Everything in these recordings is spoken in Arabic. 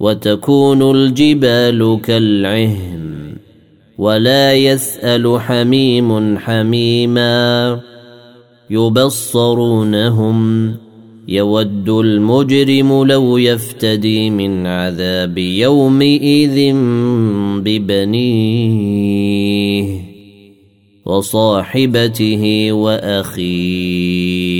وتكون الجبال كالعهن ولا يسأل حميم حميما يبصرونهم يود المجرم لو يفتدي من عذاب يومئذ ببنيه وصاحبته وأخيه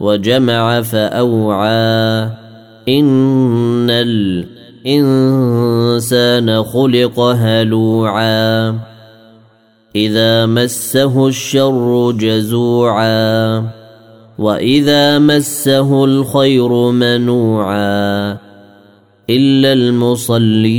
وجمع فأوعى. إن الإنسان خلق هلوعا. إذا مسه الشر جزوعا. وإذا مسه الخير منوعا. إلا المصلين.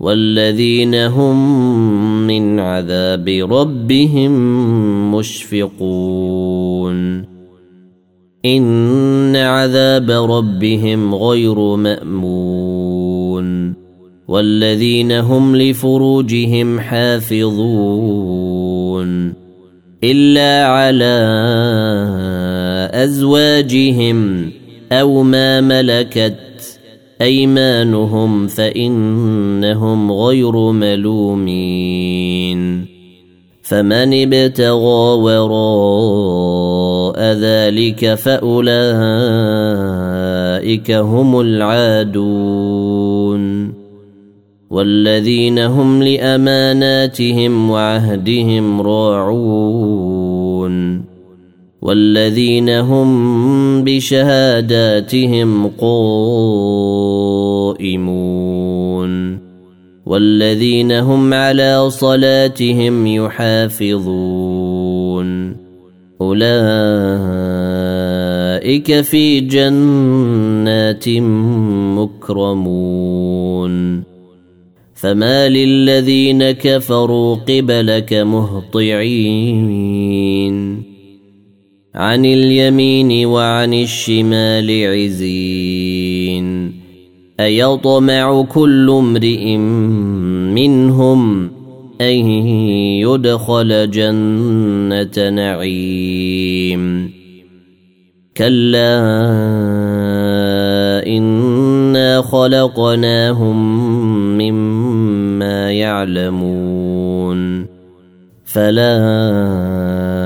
والذين هم من عذاب ربهم مشفقون. إن عذاب ربهم غير مأمون. والذين هم لفروجهم حافظون. إلا على أزواجهم أو ما ملكت أيمانهم فإنهم غير ملومين فمن ابتغى وراء ذلك فأولئك هم العادون والذين هم لأماناتهم وعهدهم راعون والذين هم بشهاداتهم قائمون والذين هم على صلاتهم يحافظون أولئك في جنات مكرمون فما للذين كفروا قبلك مهطعين عن اليمين وعن الشمال عزين. أيطمع كل امرئ منهم أن يدخل جنة نعيم. كلا إنا خلقناهم مما يعلمون. فلا